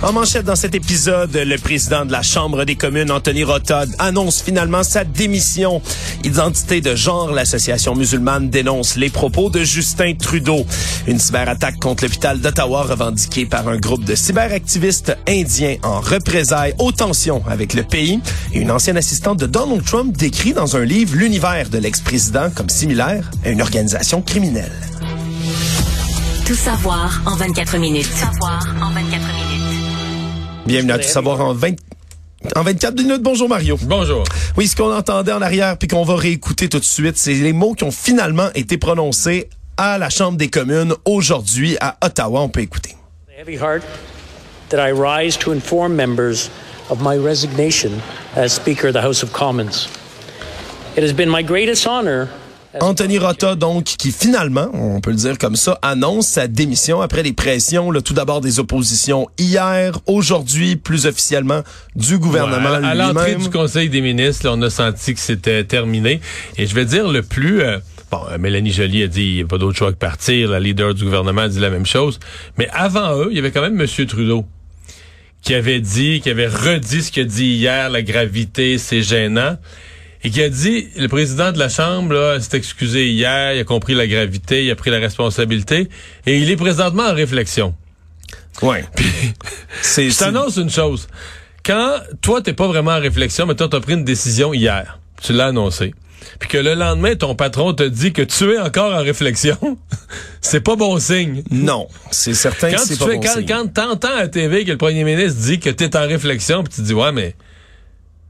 En manchette dans cet épisode, le président de la Chambre des communes, Anthony Rota, annonce finalement sa démission. Identité de genre, l'association musulmane dénonce les propos de Justin Trudeau. Une cyberattaque contre l'hôpital d'Ottawa revendiquée par un groupe de cyberactivistes indiens en représailles aux tensions avec le pays. Et une ancienne assistante de Donald Trump décrit dans un livre l'univers de l'ex-président comme similaire à une organisation criminelle. Tout savoir en 24 minutes. Tout savoir en 24 minutes. Bienvenue à Tout savoir en 20 en 24 minutes. Bonjour Mario. Bonjour. Oui, ce qu'on entendait en arrière puis qu'on va réécouter tout de suite, c'est les mots qui ont finalement été prononcés à la Chambre des communes aujourd'hui à Ottawa. On peut écouter. Heavy heart that I rise to inform members of my resignation as Speaker of the House of Commons. It has been my greatest honor Anthony Rota, donc, qui finalement, on peut le dire comme ça, annonce sa démission après les pressions, là, tout d'abord des oppositions hier, aujourd'hui, plus officiellement, du gouvernement Ouais, à, à l'entrée du Conseil des ministres, là, on a senti que c'était terminé. Et je vais dire le plus... euh, bon, euh, Mélanie Joly a dit il n'y a pas d'autre choix que partir. La leader du gouvernement a dit la même chose. Mais avant eux, il y avait quand même M. Trudeau qui avait dit, qui avait redit ce qu'il a dit hier, la gravité, c'est gênant. Et qui a dit, le président de la Chambre s'est excusé hier, il a compris la gravité, il a pris la responsabilité, et il est présentement en réflexion. Ouais. C'est, Je t'annonce une chose. Quand toi, t'es pas vraiment en réflexion, mais toi, t'as pris une décision hier. Tu l'as annoncé. Puis que le lendemain, ton patron te dit que tu es encore en réflexion, c'est pas bon signe. non, c'est certain Quand que c'est pas fais, bon quand, signe. quand t'entends à TV que le premier ministre dit que t'es en réflexion, puis tu dis ouais, mais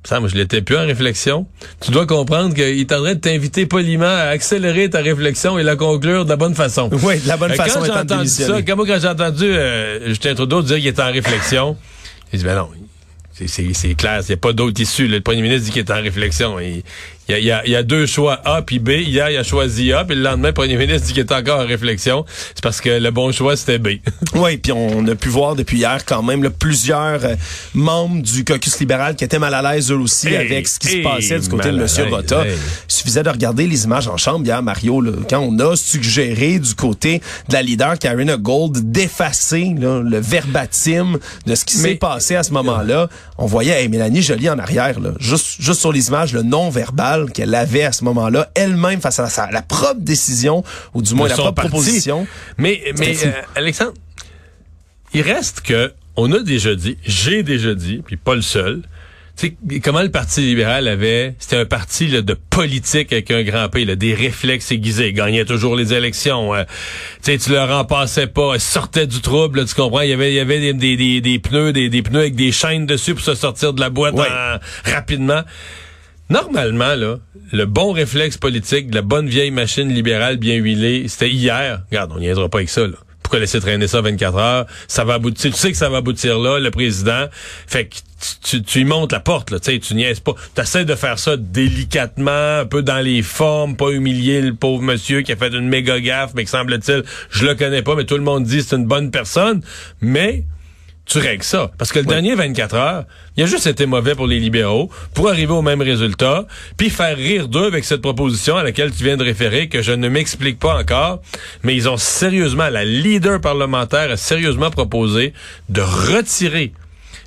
ça, moi, je l'étais plus en réflexion. Tu dois comprendre qu'il est en train de t'inviter poliment à accélérer ta réflexion et la conclure de la bonne façon. Oui, de la bonne Euh, façon Quand j'ai entendu ça, quand moi, quand j'ai entendu euh, Justin Trudeau dire qu'il était en réflexion, j'ai dit, ben non, c'est- clair, il n'y a pas d'autre issue. Le premier ministre dit qu'il est en réflexion. Il il y, a, y a- y a deux choix, A puis B. Hier, il a choisi A, puis le lendemain, le premier ministre dit qu'il est encore en réflexion. C'est parce que le bon choix, c'était B. Oui, puis on a pu voir depuis hier quand même là, plusieurs euh, membres du caucus libéral qui étaient mal à l'aise eux aussi Hey, avec ce qui se passait du côté de M. Rota. hey. Il suffisait de regarder les images en chambre hier, Mario, là, quand on a suggéré du côté de la leader Karina Gold d'effacer le verbatim de ce qui s'est passé à ce moment-là. On voyait hey, Mélanie Joly en arrière, là, juste, juste sur les images, le non-verbal qu'elle avait à ce moment-là, elle-même face à sa, la propre décision, ou du moins de la propre parti. proposition. Mais, mais euh, Alexandre, il reste que on a déjà dit, j'ai déjà dit, puis pas le seul. Tu sais, comment le Parti libéral avait, c'était un parti là, de politique avec un grand P, là, des réflexes aiguisés, Il gagnait toujours les élections. euh, tu sais, tu leur en passais pas, ils sortaient du trouble, là, tu comprends? Il y avait, il y avait des, des, des, des pneus, des, des pneus avec des chaînes dessus pour se sortir de la boîte Ouais. en- rapidement. Normalement, là, le bon réflexe politique de la bonne vieille machine libérale bien huilée, c'était hier. Regarde, on n'y aidera pas avec ça, là. Pourquoi laisser traîner ça 24 heures? Ça va aboutir. Tu sais que ça va aboutir là, le président. Fait que tu, tu, y montes la porte, là. Tu sais, tu niaises pas. Tu de faire ça délicatement, un peu dans les formes, pas humilier le pauvre monsieur qui a fait une méga gaffe, mais que semble-t-il, je le connais pas, mais tout le monde dit c'est une bonne personne. Mais, tu règles ça. Parce que le dernier 24 heures, il a juste été mauvais pour les libéraux pour arriver au même résultat, puis faire rire d'eux avec cette proposition à laquelle tu viens de référer, que je ne m'explique pas encore, mais ils ont sérieusement, la leader parlementaire a sérieusement proposé de retirer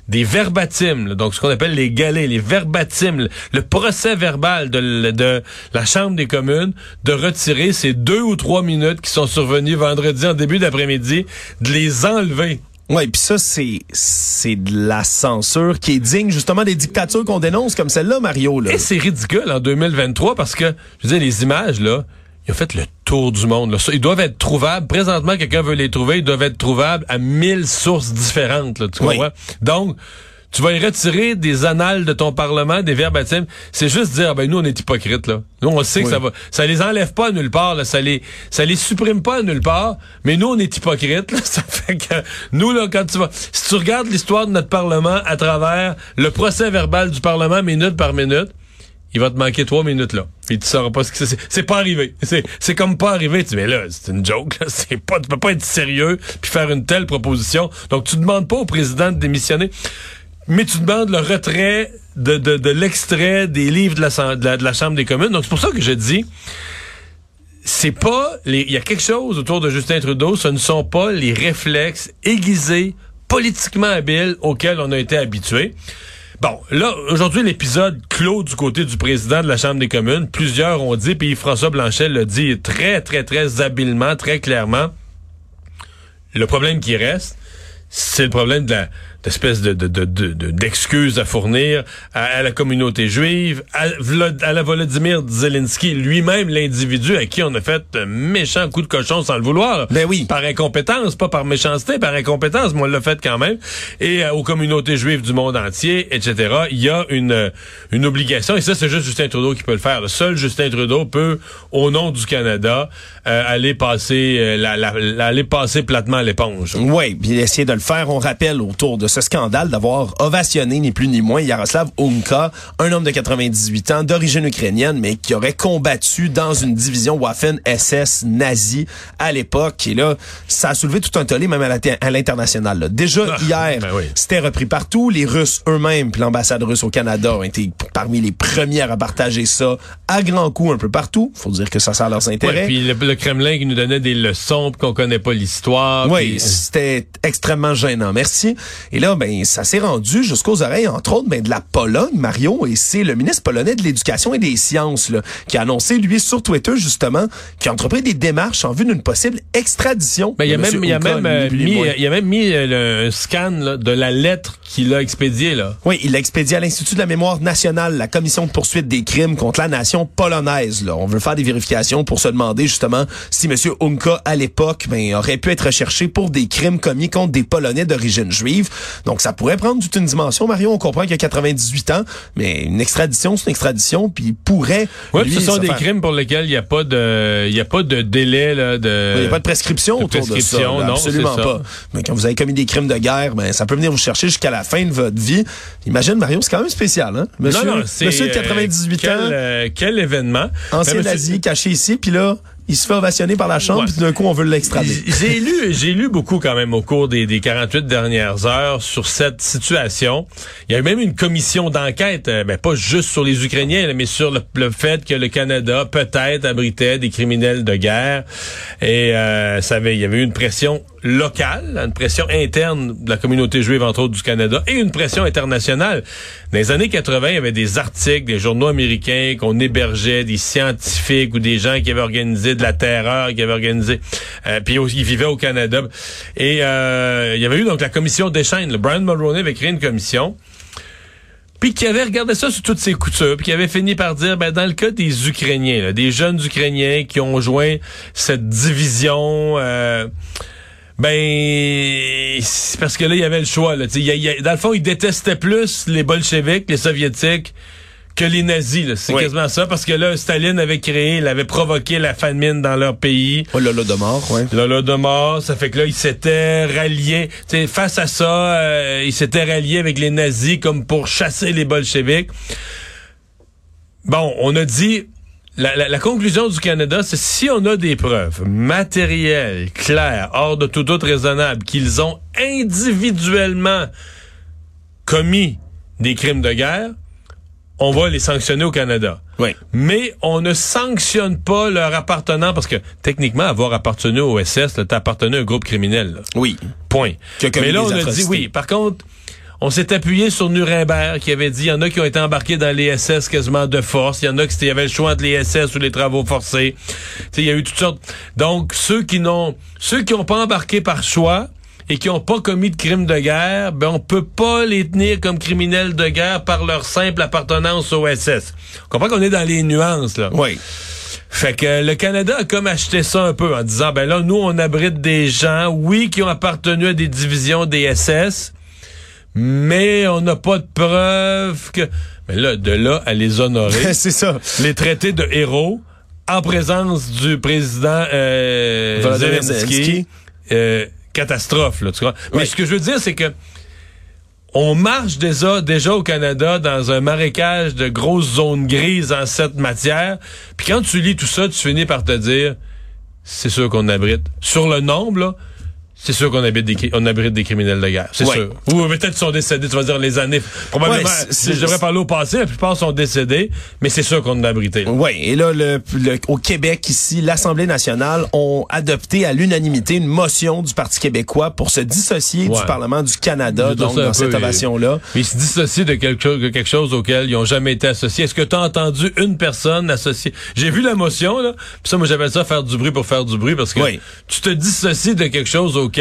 des verbatims, là, donc ce qu'on appelle les galets, les verbatims, le, le procès verbal de la Chambre des communes, de retirer ces deux ou trois minutes qui sont survenues vendredi en début d'après-midi, de les enlever. Oui, puis ça, c'est c'est de la censure qui est digne justement des dictatures qu'on dénonce comme celle-là, Mario. Là. Et c'est ridicule en 2023 parce que, je veux dire, les images, là, ils ont fait le tour du monde. Là. Ils doivent être trouvables. Présentement, quelqu'un veut les trouver. Ils doivent être trouvables à mille sources différentes. Là, tu Oui. comprends? Donc, tu vas y retirer des annales de ton parlement, des verbatims. C'est juste dire, ben nous, on est hypocrites, là. Nous, on sait que ça va, ça les enlève pas à nulle part, là. Ça les, ça les supprime pas à nulle part. Mais nous, on est hypocrites, là. Ça fait que, nous, là, quand tu vas, si tu regardes l'histoire de notre parlement à travers le procès verbal du parlement minute par minute, il va te manquer trois minutes là. Puis tu sauras pas ce que c'est. C'est pas arrivé. C'est, c'est comme pas arrivé. Tu dis, mais là, c'est une joke. Là. C'est pas, tu peux pas être sérieux puis faire une telle proposition. Donc, tu demandes pas au président de démissionner, mais tu demandes le retrait de, de, l'extrait des livres de la, de la, Chambre des communes. Donc, c'est pour ça que je dis, c'est pas, il y a quelque chose autour de Justin Trudeau, ce ne sont pas les réflexes aiguisés, politiquement habiles auxquels on a été habitué. Bon, là, aujourd'hui, l'épisode clos du côté du président de la Chambre des communes. Plusieurs ont dit, puis François Blanchet l'a dit très, très, très habilement, très clairement. Le problème qui reste, c'est le problème de la d'espèce de, de, de, de, d'excuses à fournir à, la communauté juive, à, à la Volodymyr Zelensky, lui-même l'individu à qui on a fait un méchant coup de cochon sans le vouloir. Ben oui. Par incompétence, pas par méchanceté, par incompétence, mais on l'a fait quand même. Et euh, aux communautés juives du monde entier, etc. Il y a une, une obligation, et ça c'est juste Justin Trudeau qui peut le faire. Le seul Justin Trudeau peut, au nom du Canada, euh, aller passer euh, la, la, aller passer platement l'éponge. Oui, puis essayer de le faire. On rappelle autour de ce scandale d'avoir ovationné ni plus ni moins Yaroslav Unka, un homme de 98 ans d'origine ukrainienne, mais qui aurait combattu dans une division Waffen SS nazie à l'époque. Et là, ça a soulevé tout un tollé même à l'international. Déjà ah, hier, ben c'était repris partout. Les Russes eux-mêmes, puis l'ambassade russe au Canada ont été parmi les premières à partager ça à grands coups un peu partout. Faut dire que ça sert leurs intérêts. puis le, Kremlin qui nous donnait des leçons qu'on connaît pas l'histoire. Oui, c'était extrêmement gênant. Merci. Et là, ben, ça s'est rendu jusqu'aux oreilles, entre autres, ben, de la Pologne, Mario, et c'est le ministre polonais de l'Éducation et des Sciences là, qui a annoncé, lui, sur Twitter, justement, qu'il a entrepris des démarches en vue d'une possible extradition. Ben, il, a même, il, a même, euh, mis, il a même mis euh, le scan là, de la lettre qu'il a expédiée. Là. Oui, il l'a expédié à l'Institut de la mémoire nationale, la commission de poursuite des crimes contre la nation polonaise. Là. On veut faire des vérifications pour se demander, justement, si M. Unka, à l'époque, ben, aurait pu être recherché pour des crimes commis contre des Polonais d'origine juive. Donc, ça pourrait prendre toute une dimension. Mario, on comprend qu'il a 98 ans, mais une extradition, c'est une extradition, puis il pourrait. Oui, ce sont des crimes pour lesquels il n'y a pas de, il y a pas de délai là, de. Il n'y a pas de prescription autour prescription, de ça. non, absolument pas. Mais quand vous avez commis des crimes de guerre, ben ça peut venir vous chercher jusqu'à la fin de votre vie. Imagine Mario, c'est quand même spécial, hein? Monsieur, non, non, monsieur de 98 quel, ans. Euh, quel événement? Ancien ben, nazi caché ici, puis là il se fait ovationner par la Chambre, puis d'un coup, on veut l'extrader. J'ai lu, j'ai lu beaucoup quand même au cours des, des 48 dernières heures sur cette situation. Il y a eu même une commission d'enquête, euh, ben, pas juste sur les Ukrainiens, mais sur le, fait que le Canada peut-être abritait des criminels de guerre. Et euh, ça avait, il y avait eu une pression locale, une pression interne de la communauté juive, entre autres, du Canada, et une pression internationale. Dans les années 80, il y avait des articles, des journaux américains qu'on hébergeait, des scientifiques ou des gens qui avaient organisé de la terreur, qui avaient organisé, euh, puis ils vivaient au Canada. Et euh, il y avait eu donc la commission des chaînes. Le Brian Mulroney avait créé une commission puis qui avait regardé ça sur toutes ses coutures, puis qui avait fini par dire, ben dans le cas des Ukrainiens, des jeunes Ukrainiens qui ont joint cette division, euh, ben c'est parce que là il y avait le choix. Là. dans le fond, ils détestaient plus les bolcheviks, les soviétiques que les nazis. C'est quasiment ça, parce que là, Staline avait créé, il avait provoqué la famine dans leur pays. Oh, l'Holodomor, ouais. L'Holodomor, ça fait que là, ils s'étaient ralliés. T'sais, face à ça, euh, ils s'étaient ralliés avec les nazis comme pour chasser les bolcheviks. Bon, on a dit, la, la, conclusion du Canada, c'est si on a des preuves matérielles, claires, hors de tout doute raisonnable, qu'ils ont individuellement commis des crimes de guerre, on va les sanctionner au Canada. Oui. Mais on ne sanctionne pas leur appartenant parce que techniquement, avoir appartenu au SS, t'as appartenu à un groupe criminel. Oui. Point. Mais là, on a dit oui. Par contre, on s'est appuyé sur Nuremberg qui avait dit, il y en a qui ont été embarqués dans les SS quasiment de force, il y en a qui y avait le choix entre les SS ou les travaux forcés. Il y a eu toutes sortes. Donc, ceux qui n'ont, ceux qui n'ont pas embarqué par choix, et qui n'ont pas commis de crimes de guerre, ben on peut pas les tenir comme criminels de guerre par leur simple appartenance au SS. On comprend qu'on est dans les nuances là. Oui. Fait que le Canada a comme acheté ça un peu en disant ben là nous on abrite des gens oui qui ont appartenu à des divisions des SS mais on n'a pas de preuves que mais là de là à les honorer. C'est ça. Les traités de héros en présence du président euh, Zelensky. Euh, catastrophe. Là, tu Mais ce que je veux dire, c'est que on marche déjà, déjà au Canada dans un marécage de grosses zones grises en cette matière. Puis quand tu lis tout ça, tu finis par te dire, c'est sûr qu'on abrite. Sur le nombre, là, c'est sûr qu'on habite des, on abrite des criminels de guerre. C'est Ouais. sûr. Ou peut-être sont décédés, tu vas dire les années. Probablement, Ouais, c'est- je devrais parler au passé, la plupart sont décédés, mais c'est sûr qu'on en a abrité. là. Oui, et là, le, le- au Québec, ici, l'Assemblée nationale ont adopté à l'unanimité une motion du Parti québécois pour se dissocier Ouais. du Parlement du Canada, donc dans cette ovation-là. Mais ils se dissocient de quelque chose, de quelque chose auquel ils ont jamais été associés. Est-ce que tu as entendu une personne associée? J'ai vu la motion, là. Puis ça, moi, j'appelle ça faire du bruit pour faire du bruit parce que tu te dissocies de quelque chose auquel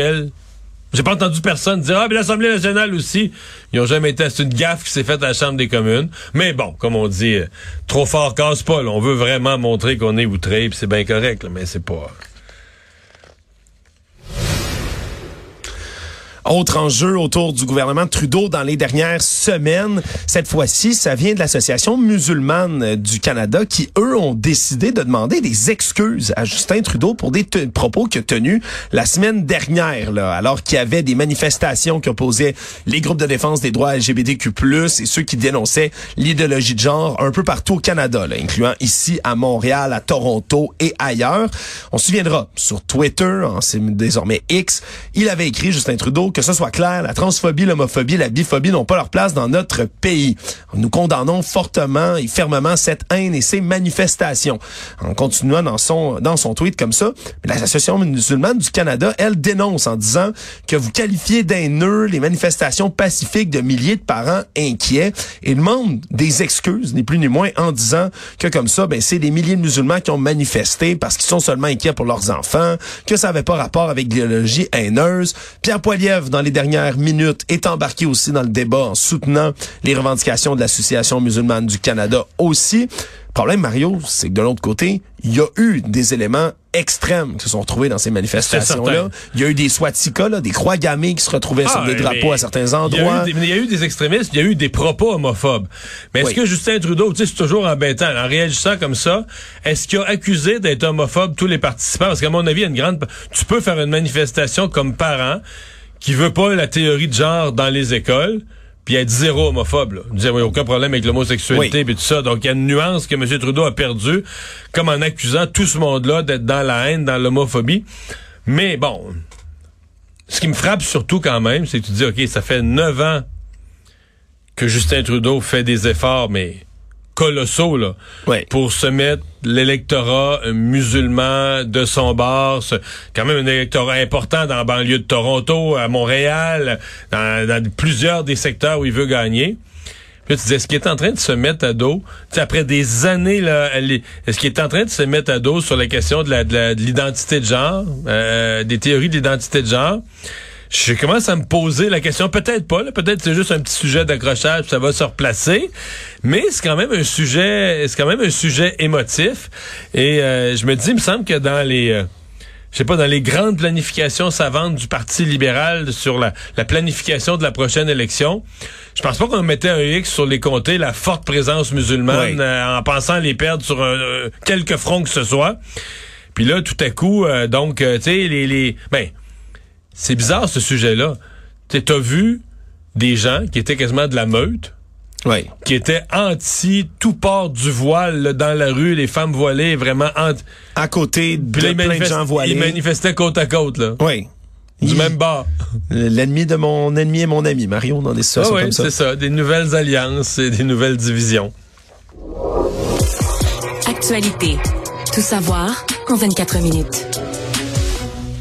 j'ai pas entendu personne dire Ah, mais l'Assemblée nationale aussi. Ils ont jamais été. C'est une gaffe qui s'est faite à la Chambre des communes. Mais bon, comme on dit, euh, trop fort casse pas. On veut vraiment montrer qu'on est outré, puis c'est bien correct, là, mais c'est pas. Autre enjeu autour du gouvernement Trudeau dans les dernières semaines. Cette fois-ci, ça vient de l'Association musulmane euh, du Canada qui, eux, ont décidé de demander des excuses à Justin Trudeau pour des propos qu'il a tenus la semaine dernière, là, alors qu'il y avait des manifestations qui opposaient les groupes de défense des droits LGBTQ+, et ceux qui dénonçaient l'idéologie de genre un peu partout au Canada, là, incluant ici à Montréal, à Toronto et ailleurs. On se souviendra, sur Twitter, en- c'est désormais X, il avait écrit, Justin Trudeau, que ce soit clair, la transphobie, l'homophobie, la biphobie n'ont pas leur place dans notre pays. Nous condamnons fortement et fermement cette haine et ces manifestations. En continuant dans son, dans son tweet comme ça, l'Association musulmane du Canada, elle dénonce en disant que vous qualifiez d'haineux les manifestations pacifiques de milliers de parents inquiets et demande des excuses, ni plus ni moins, en disant que comme ça, ben, c'est des milliers de musulmans qui ont manifesté parce qu'ils sont seulement inquiets pour leurs enfants, que ça n'avait pas rapport avec l'idéologie haineuse. Pierre Poilievre, dans les dernières minutes, est embarqué aussi dans le débat en soutenant les revendications de l'Association musulmane du Canada aussi. Le problème, Mario, c'est que de l'autre côté, il y a eu des éléments extrêmes qui se sont retrouvés dans ces manifestations-là. Il y a eu des swastikas, là, des croix gammées qui se retrouvaient sur des mais drapeaux à certains endroits. des, il y a eu des extrémistes, il y a eu des propos homophobes. Mais est-ce que Justin Trudeau, tu sais, c'est toujours embêtant, en réagissant comme ça, est-ce qu'il a accusé d'être homophobe tous les participants? Parce qu'à mon avis, il y a une grande... Tu peux faire une manifestation comme parent qui veut pas la théorie de genre dans les écoles, puis être zéro homophobe. Là. Dire, oui, aucun problème avec l'homosexualité, Oui. puis tout ça. Donc, il y a une nuance que M. Trudeau a perdue, comme en accusant tout ce monde-là d'être dans la haine, dans l'homophobie. Mais bon, ce qui me frappe surtout quand même, c'est que tu dis, OK, ça fait neuf ans que Justin Trudeau fait des efforts, mais colossaux, là, Oui. pour se mettre l'électorat euh, musulman de son bord, ce- quand même un électorat important dans la banlieue de Toronto, à Montréal, dans, dans plusieurs des secteurs où il veut gagner. Puis là, tu disais, est-ce qu'il est en train de se mettre à dos, tu sais, après des années, là, est-ce qu'il est en train de se mettre à dos sur la question de la- de de l'identité de, genre, euh, des théories d'identité de genre? Je commence à me poser la question, peut-être pas, peut-être c'est juste un petit sujet d'accrochage, ça va se replacer, mais c'est quand même un sujet, c'est quand même un sujet émotif. Et euh, je me dis, il me semble que dans les, euh, je sais pas, dans les grandes planifications savantes du Parti libéral sur la, la planification de la prochaine élection, je pense pas qu'on mettait un X sur les comtés, la forte présence musulmane, Oui. euh, en pensant les perdre sur un, euh, quelque front que ce soit. Puis là, tout à coup, euh, donc, euh, tu sais, les, les, ben, c'est bizarre ce sujet-là. T'as vu des gens qui étaient quasiment de la meute, Oui. qui étaient anti tout port du voile là, dans la rue, les femmes voilées, vraiment anti. À côté de plein de gens voilés. ils manifestaient côte à côte, là. Oui. Du Il- même bord. L'ennemi de mon ennemi est mon ami, Mario, dans des Ah situations oui, comme ça. c'est ça. Des nouvelles alliances et des nouvelles divisions. Actualité. Tout savoir en 24 minutes.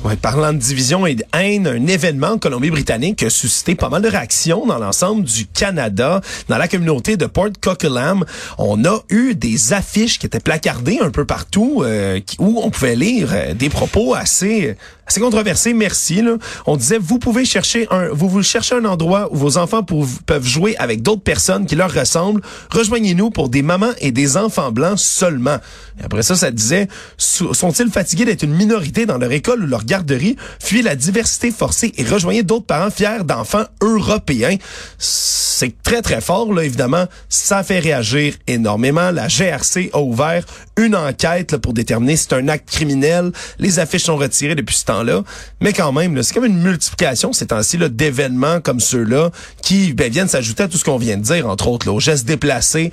Ouais, parlant de division et de haine, un événement en Colombie-Britannique a suscité pas mal de réactions dans l'ensemble du Canada. Dans la communauté de Port Coquitlam, on a eu des affiches qui étaient placardées un peu partout euh, où on pouvait lire euh, des propos assez assez controversés. Merci. Là. On disait vous pouvez chercher un vous vous cherchez un endroit où vos enfants peuvent jouer avec d'autres personnes qui leur ressemblent. Rejoignez-nous pour des mamans et des enfants blancs seulement. Et après ça, ça disait So- sont-ils fatigués d'être une minorité dans leur école ou leur garderie? Fuyez la diversité forcée et rejoignez d'autres parents fiers d'enfants européens. C'est très très fort là évidemment. Ça fait réagir énormément. La GRC a ouvert une enquête là, pour déterminer si c'est un acte criminel. Les affiches sont retirées depuis ce temps-là. Mais quand même, c'est comme une multiplication ces temps-ci d'événements comme ceux-là qui ben, viennent s'ajouter à tout ce qu'on vient de dire, entre autres, là, aux gestes déplacés,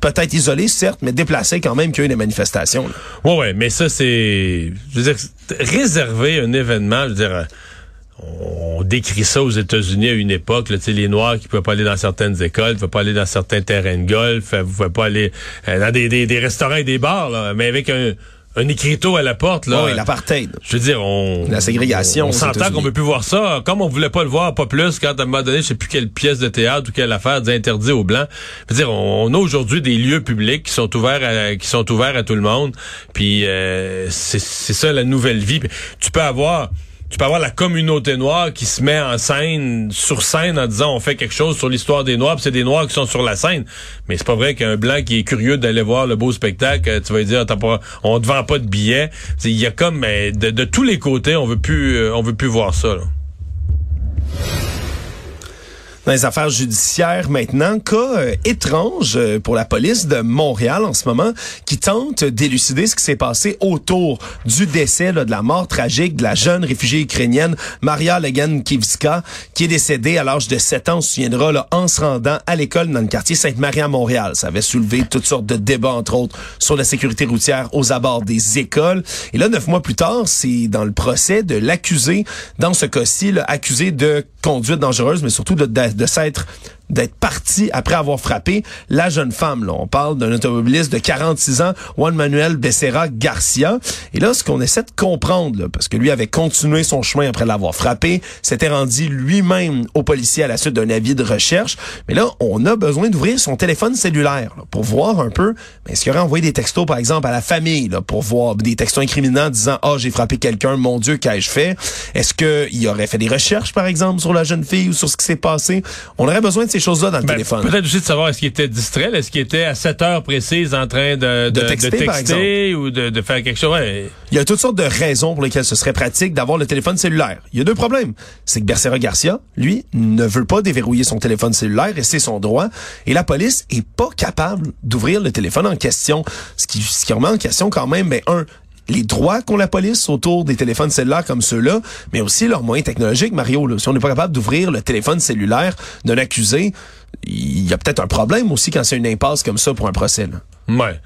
peut-être isolés, certes, mais déplacés quand même qu'il y a eu des manifestations. Là. Ouais, ouais, mais ça, c'est... Je veux dire, réserver un événement, je veux dire on décrit ça aux États-Unis à une époque, là, les Noirs qui ne pouvaient pas aller dans certaines écoles, ne pouvaient pas aller dans certains terrains de golf, ne pouvaient pas aller euh, dans des, des, des, restaurants et des bars, là, mais avec un, un écriteau à la porte. Là, oui, l'apartheid. Je veux dire, on... La ségrégation. On, on s'entend qu'on veut plus voir ça. Comme on voulait pas le voir, pas plus, quand à un moment donné, je sais plus quelle pièce de théâtre ou quelle affaire interdit aux Blancs. Je veux dire, on, a aujourd'hui des lieux publics qui sont ouverts à, qui sont ouverts à tout le monde. Puis euh, c'est ça la nouvelle vie. tu peux avoir tu peux avoir la communauté noire qui se met en scène, sur scène, en disant on fait quelque chose sur l'histoire des Noirs, c'est des Noirs qui sont sur la scène. Mais c'est pas vrai qu'un blanc qui est curieux d'aller voir le beau spectacle, tu vas dire pas, on te vend pas de billets. Il y a comme de, de, tous les côtés, on veut plus, euh, on veut plus voir ça. Là dans les affaires judiciaires maintenant. Cas euh, étrange euh, pour la police de Montréal en ce moment qui tente d'élucider ce qui s'est passé autour du décès de la mort tragique de la jeune réfugiée ukrainienne Maria Legan-Kivska qui est décédée à l'âge de 7 ans, on se souviendra, là, en se rendant à l'école dans le quartier Sainte-Marie à Montréal. Ça avait soulevé toutes sortes de débats, entre autres, sur la sécurité routière aux abords des écoles. Et là, neuf mois plus tard, c'est dans le procès de l'accusé, dans ce cas-ci, accusé de conduite dangereuse, mais surtout de, de, s'être d'être parti après avoir frappé la jeune femme. Là. On parle d'un automobiliste de 46 ans, Juan Manuel Becerra Garcia. Et là, ce qu'on essaie de comprendre, là, parce que lui avait continué son chemin après l'avoir frappé, s'était rendu lui-même au policier à la suite d'un avis de recherche. Mais là, on a besoin d'ouvrir son téléphone cellulaire pour voir un peu, est-ce qu'il aurait envoyé des textos, par exemple, à la famille, là, pour voir des textos incriminants disant, ah, oh, j'ai frappé quelqu'un, mon Dieu, qu'ai-je fait? Est-ce qu'il aurait fait des recherches, par exemple, sur la jeune fille ou sur ce qui s'est passé? On aurait besoin de ces choses-là dans le ben, téléphone. Peut-être aussi de savoir est-ce qu'il était distrait, est-ce qu'il était à 7 heures précises en train de, de, texter, ou de, de, faire quelque chose. Il y a toutes sortes de raisons pour lesquelles ce serait pratique d'avoir le téléphone cellulaire. Il y a deux problèmes. C'est que Becerra Garcia, lui, ne veut pas déverrouiller son téléphone cellulaire et c'est son droit. Et la police est pas capable d'ouvrir le téléphone en question. Ce qui, ce qui remet en question quand même, ben, un, les droits qu'ont la police autour des téléphones cellulaires comme ceux-là, mais aussi leurs moyens technologiques, Mario. Si on n'est pas capable d'ouvrir le téléphone cellulaire d'un accusé, il y a peut-être un problème aussi quand c'est une impasse comme ça pour un procès. Là. Ouais.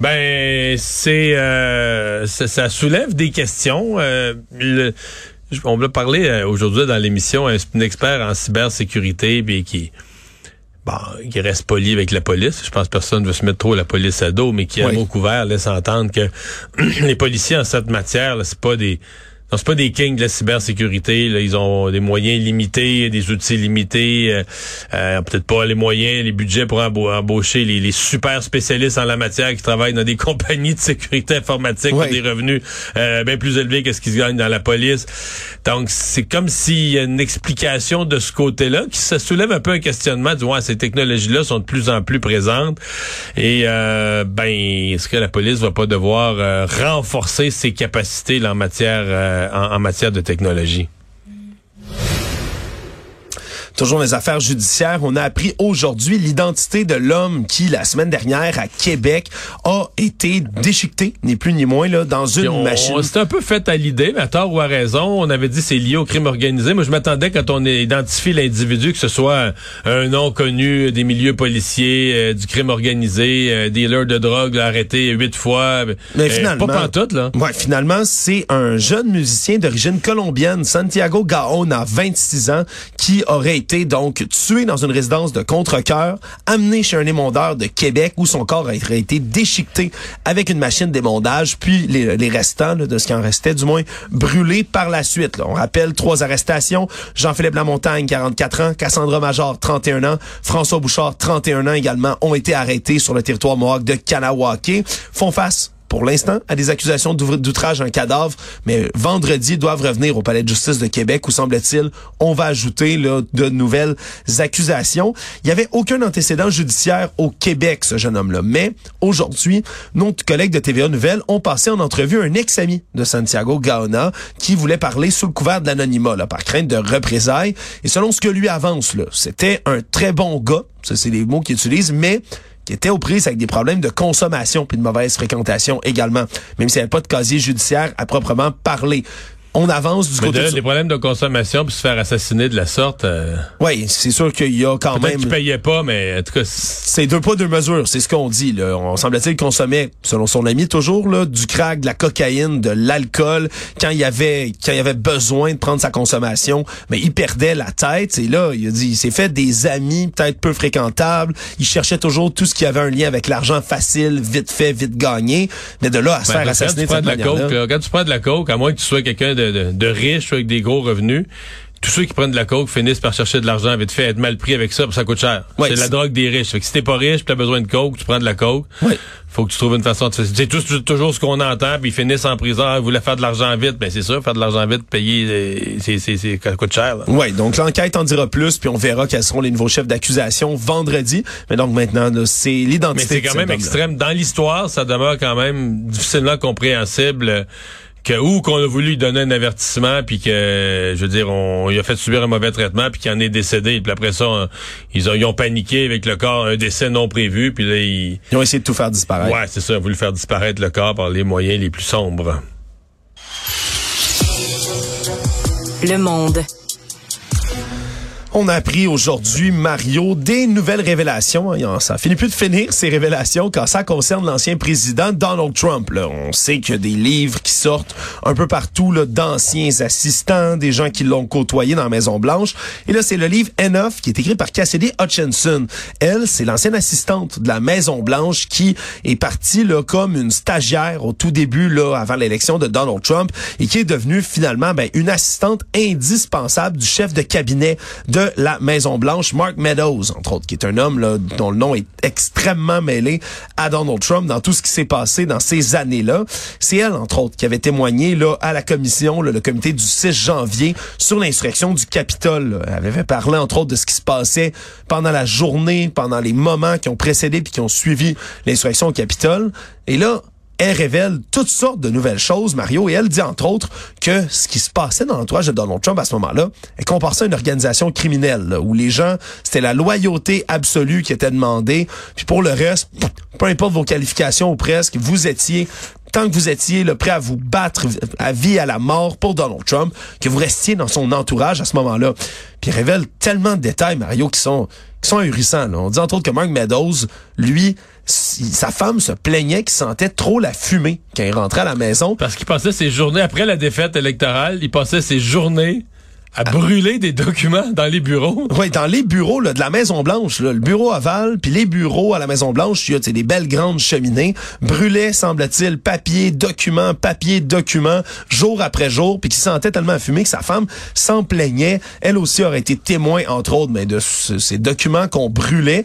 Ben c'est euh, ça, soulève des questions. Euh, on va parler euh, aujourd'hui dans l'émission un, expert en cybersécurité puis qui bon, qui reste poli avec la police. Je pense que personne ne veut se mettre trop la police à dos, mais qui, a un mot couvert, laisse entendre que les policiers en cette matière, c'est pas des c'est pas des kings de la cybersécurité. Là. Ils ont des moyens limités, des outils limités, euh, euh, peut-être pas les moyens, les budgets pour embaucher les, les, super spécialistes en la matière qui travaillent dans des compagnies de sécurité informatique qui des revenus euh, bien plus élevés que ce qu'ils gagnent dans la police. Donc, c'est comme s'il y a une explication de ce côté-là qui se soulève un peu un questionnement du ouais, ces technologies-là sont de plus en plus présentes. Et euh, ben, est-ce que la police va pas devoir renforcer ses capacités en matière en, matière de technologie. Toujours les affaires judiciaires, on a appris aujourd'hui l'identité de l'homme qui, la semaine dernière, à Québec, a été déchiqueté, ni plus ni moins, là, dans une machine. C'est un peu fait à l'idée, mais à tort ou à raison. On avait dit c'est lié au crime organisé. Moi, je m'attendais quand on identifie l'individu que ce soit un, nom connu des milieux policiers, euh, du crime organisé, euh, dealer de drogue, arrêté huit fois. Mais euh, finalement, pas pantoute, là. Ouais, finalement, c'est un jeune musicien d'origine colombienne, Santiago Gaon, à 26 ans, qui aurait été donc tué dans une résidence de contre-cœur, amené chez un émondeur de Québec où son corps aurait été déchiqueté avec une machine d'émondage, puis les, restants de ce qui en restait, du moins, brûlés par la suite. On rappelle trois arrestations. Jean-Philippe Lamontagne, 44 ans, Cassandra Major, 31 ans, François Bouchard, 31 ans également, ont été arrêtés sur le territoire mohawk de Kanawake. Font face pour l'instant à des accusations d'outrage à un cadavre, mais vendredi doivent revenir au palais de justice de Québec où semble-t-il on va ajouter là, de nouvelles accusations. Il n'y avait aucun antécédent judiciaire au Québec ce jeune homme-là, mais aujourd'hui nos collègues de TVA Nouvelles ont passé en entrevue un ex-ami de Santiago Gaona qui voulait parler sous le couvert de l'anonymat par crainte de représailles. Et selon ce que lui avance là, c'était un très bon gars, ça c'est les mots qu'il utilise, mais qui était aux prises avec des problèmes de consommation puis de mauvaise fréquentation également, même s'il n'y avait pas de casier judiciaire à proprement parler on avance du Mais côté de, de... des problèmes de consommation puis se faire assassiner de la sorte. euh, Oui, c'est sûr qu'il y a quand Peut-être même... qu'ils payaient pas, mais en tout cas, c'est- deux pas deux mesures, c'est ce qu'on dit. Là. On semble-t-il consommait, selon son ami toujours, là, du crack, de la cocaïne, de l'alcool. Quand il y avait quand il y avait besoin de prendre sa consommation, mais il perdait la tête. Et là, il a dit, il s'est fait des amis peut-être peu fréquentables. Il cherchait toujours tout ce qui avait un lien avec l'argent facile, vite fait, vite gagné. Mais de là à se Ben, faire quand assassiner tu de prends cette de la coke, là, quand tu prends de la coke, à moins que tu sois quelqu'un de, de, de riche ou avec des gros revenus, tous ceux qui prennent de la coke finissent par chercher de l'argent vite fait, être mal pris avec ça, parce que ça coûte cher. Ouais, c'est la drogue des riches. Fait que si t'es pas riche, tu as besoin de coke, tu prends de la coke. Ouais. Faut que tu trouves une façon de faire. C'est toujours ce qu'on entend, puis ils finissent en prison. Ah, ils voulaient faire de l'argent vite? Ben c'est sûr, faire de l'argent vite, payer, euh, c'est, c'est, c'est, ça coûte cher. là. Oui, donc l'enquête en dira plus, puis on verra quels seront les nouveaux chefs d'accusation vendredi. Mais donc maintenant, là, c'est l'identité. Mais c'est de quand même extrême. Dans l'histoire, ça demeure quand même difficilement compréhensible euh, que ou qu'on a voulu lui donner un avertissement puis que je veux dire on il a fait subir un mauvais traitement puis qu'il en est décédé puis après ça on- ils ont ils ont paniqué avec le corps un décès non prévu puis là ils Ils ont essayé de tout faire disparaître. ouais c'est ça ils ont voulu faire disparaître le corps par les moyens les plus sombres. Le monde. On a appris aujourd'hui, Mario, des nouvelles révélations. hein. Ça finit plus de finir, ces révélations, quand ça concerne l'ancien président Donald Trump. On sait qu'il y a des livres qui sortent un peu partout d'anciens assistants, des gens qui l'ont côtoyé dans la Maison-Blanche. Et là, c'est le livre Enough qui est écrit par Cassidy Hutchinson. Elle, c'est l'ancienne assistante de la Maison-Blanche qui est partie là, comme une stagiaire au tout début, là, avant l'élection de Donald Trump, et qui est devenue finalement ben, une assistante indispensable du chef de cabinet de la Maison-Blanche, Mark Meadows, entre autres, qui est un homme dont le nom est extrêmement mêlé à Donald Trump dans tout ce qui s'est passé dans ces années-là. C'est elle, entre autres, qui avait témoigné là, à la commission, le comité du 6 janvier, sur l'insurrection du Capitole. Elle avait parlé, entre autres, de ce qui se passait pendant la journée, pendant les moments qui ont précédé puis qui ont suivi l'insurrection au Capitole. Et là, elle révèle toutes sortes de nouvelles choses, Mario, et elle dit entre autres que ce qui se passait dans l'entourage de Donald Trump à ce moment-là, elle compare ça à une organisation criminelle, là, où les gens, c'était la loyauté absolue qui était demandée, puis pour le reste, peu importe vos qualifications ou presque, vous étiez tant que vous étiez là, prêt à vous battre à vie à la mort pour Donald Trump, que vous restiez dans son entourage à ce moment-là. Puis il révèle tellement de détails, Mario, qui sont qui sont ahurissants. là. On dit entre autres que Mark Meadows, lui, sa femme se plaignait qu'il sentait trop la fumée quand il rentrait à la maison. Parce qu'il passait ses journées après la défaite électorale, il passait ses journées à brûler des documents dans les bureaux. Oui, dans les bureaux là, de la Maison Blanche, là, le bureau aval, puis les bureaux à la Maison Blanche, il y a des belles grandes cheminées, brûlaient, semble-t-il, papier, documents, papier, documents, jour après jour, puis qui sentait tellement fumé que sa femme s'en plaignait. Elle aussi aurait été témoin, entre autres, mais de ce- ces documents qu'on brûlait.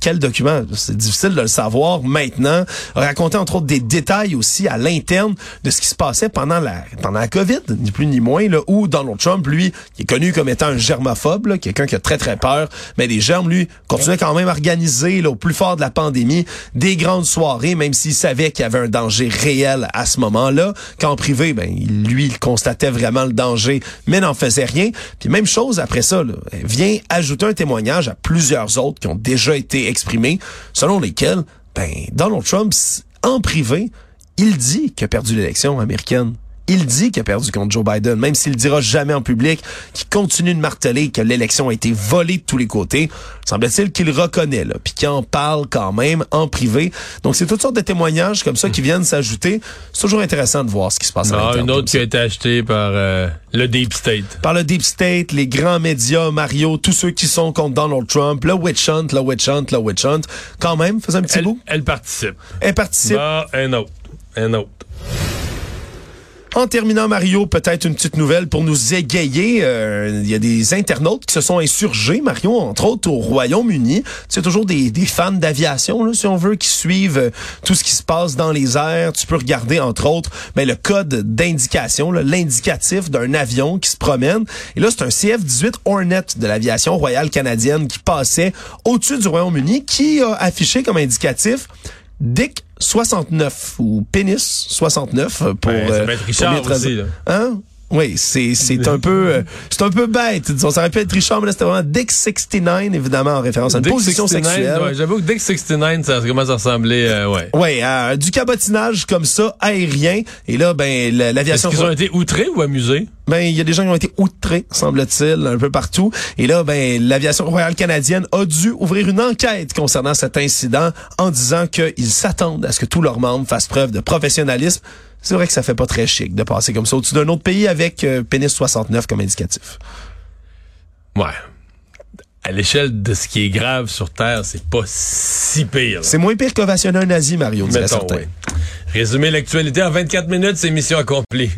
Quel document? C'est difficile de le savoir maintenant. Raconter entre autres des détails aussi à l'interne de ce qui se passait pendant la pendant la COVID, ni plus ni moins, là, où Donald Trump, lui, qui est connu comme étant un germophobe, là, quelqu'un qui a très très peur, mais des germes, lui, continuait quand même à organiser là, au plus fort de la pandémie des grandes soirées, même s'il savait qu'il y avait un danger réel à ce moment-là. Qu'en privé, ben lui, il constatait vraiment le danger, mais n'en faisait rien. Puis même chose après ça, là, vient ajouter un témoignage à plusieurs autres qui ont déjà été exprimés, selon lesquels, ben Donald Trump, en privé, il dit qu'il a perdu l'élection américaine. Il dit qu'il a perdu contre Joe Biden, même s'il le dira jamais en public, qu'il continue de marteler que l'élection a été volée de tous les côtés. Semble-t-il qu'il reconnaît, là, puis qu'il en parle quand même en privé. Donc c'est toutes sortes de témoignages comme ça qui viennent s'ajouter. C'est toujours intéressant de voir ce qui se passe à Ah, l'interne une autre qui a été achetée par euh, le Deep State. par le Deep State, les grands médias, Mario, tous ceux qui sont contre Donald Trump, le witch hunt, le witch hunt, le witch hunt. Quand même, faisait un petit Elle, bout. elle participe. Elle participe. Bah, un autre. Un autre. En terminant, Mario, peut-être une petite nouvelle pour nous égayer. Euh, Il y a des internautes qui se sont insurgés, Mario, entre autres au Royaume-Uni. C'est toujours des, des fans d'aviation, si on veut, qui suivent euh, tout ce qui se passe dans les airs. Tu peux regarder, entre autres, ben, le code d'indication, l'indicatif d'un avion qui se promène. Et là, c'est un CF-18 Hornet de l'aviation royale canadienne qui passait au-dessus du Royaume-Uni, qui a affiché comme indicatif Dick 69 ou Pénis 69 pour Ben, ça euh, peut être pour Richard traduire. aussi, là. Hein? Oui, c'est c'est un peu euh, c'est un peu bête. Disons, ça aurait pu être Richard, mais là c'était vraiment Dick 69 évidemment en référence à une Dick position 69, sexuelle. ouais, J'avoue que Dick 69, ça commence à ressembler, euh, ouais. Ouais, euh, du cabotinage comme ça aérien et là ben la- Est-ce l'aviation qu'ils ont été outrés ou amusés? ben il y a des gens qui ont été outrés semble-t-il un peu partout et là ben l'aviation royale canadienne a dû ouvrir une enquête concernant cet incident en disant qu'ils s'attendent à ce que tous leurs membres fassent preuve de professionnalisme. C'est vrai que ça fait pas très chic de passer comme ça au-dessus d'un autre pays avec euh, pénis 69 comme indicatif. Ouais. À l'échelle de ce qui est grave sur Terre, c'est pas si pire. C'est moins pire qu'ovationner un nazi, Mario, Mettons, certains. ouais. Résumer l'actualité en 24 minutes, c'est mission accomplie.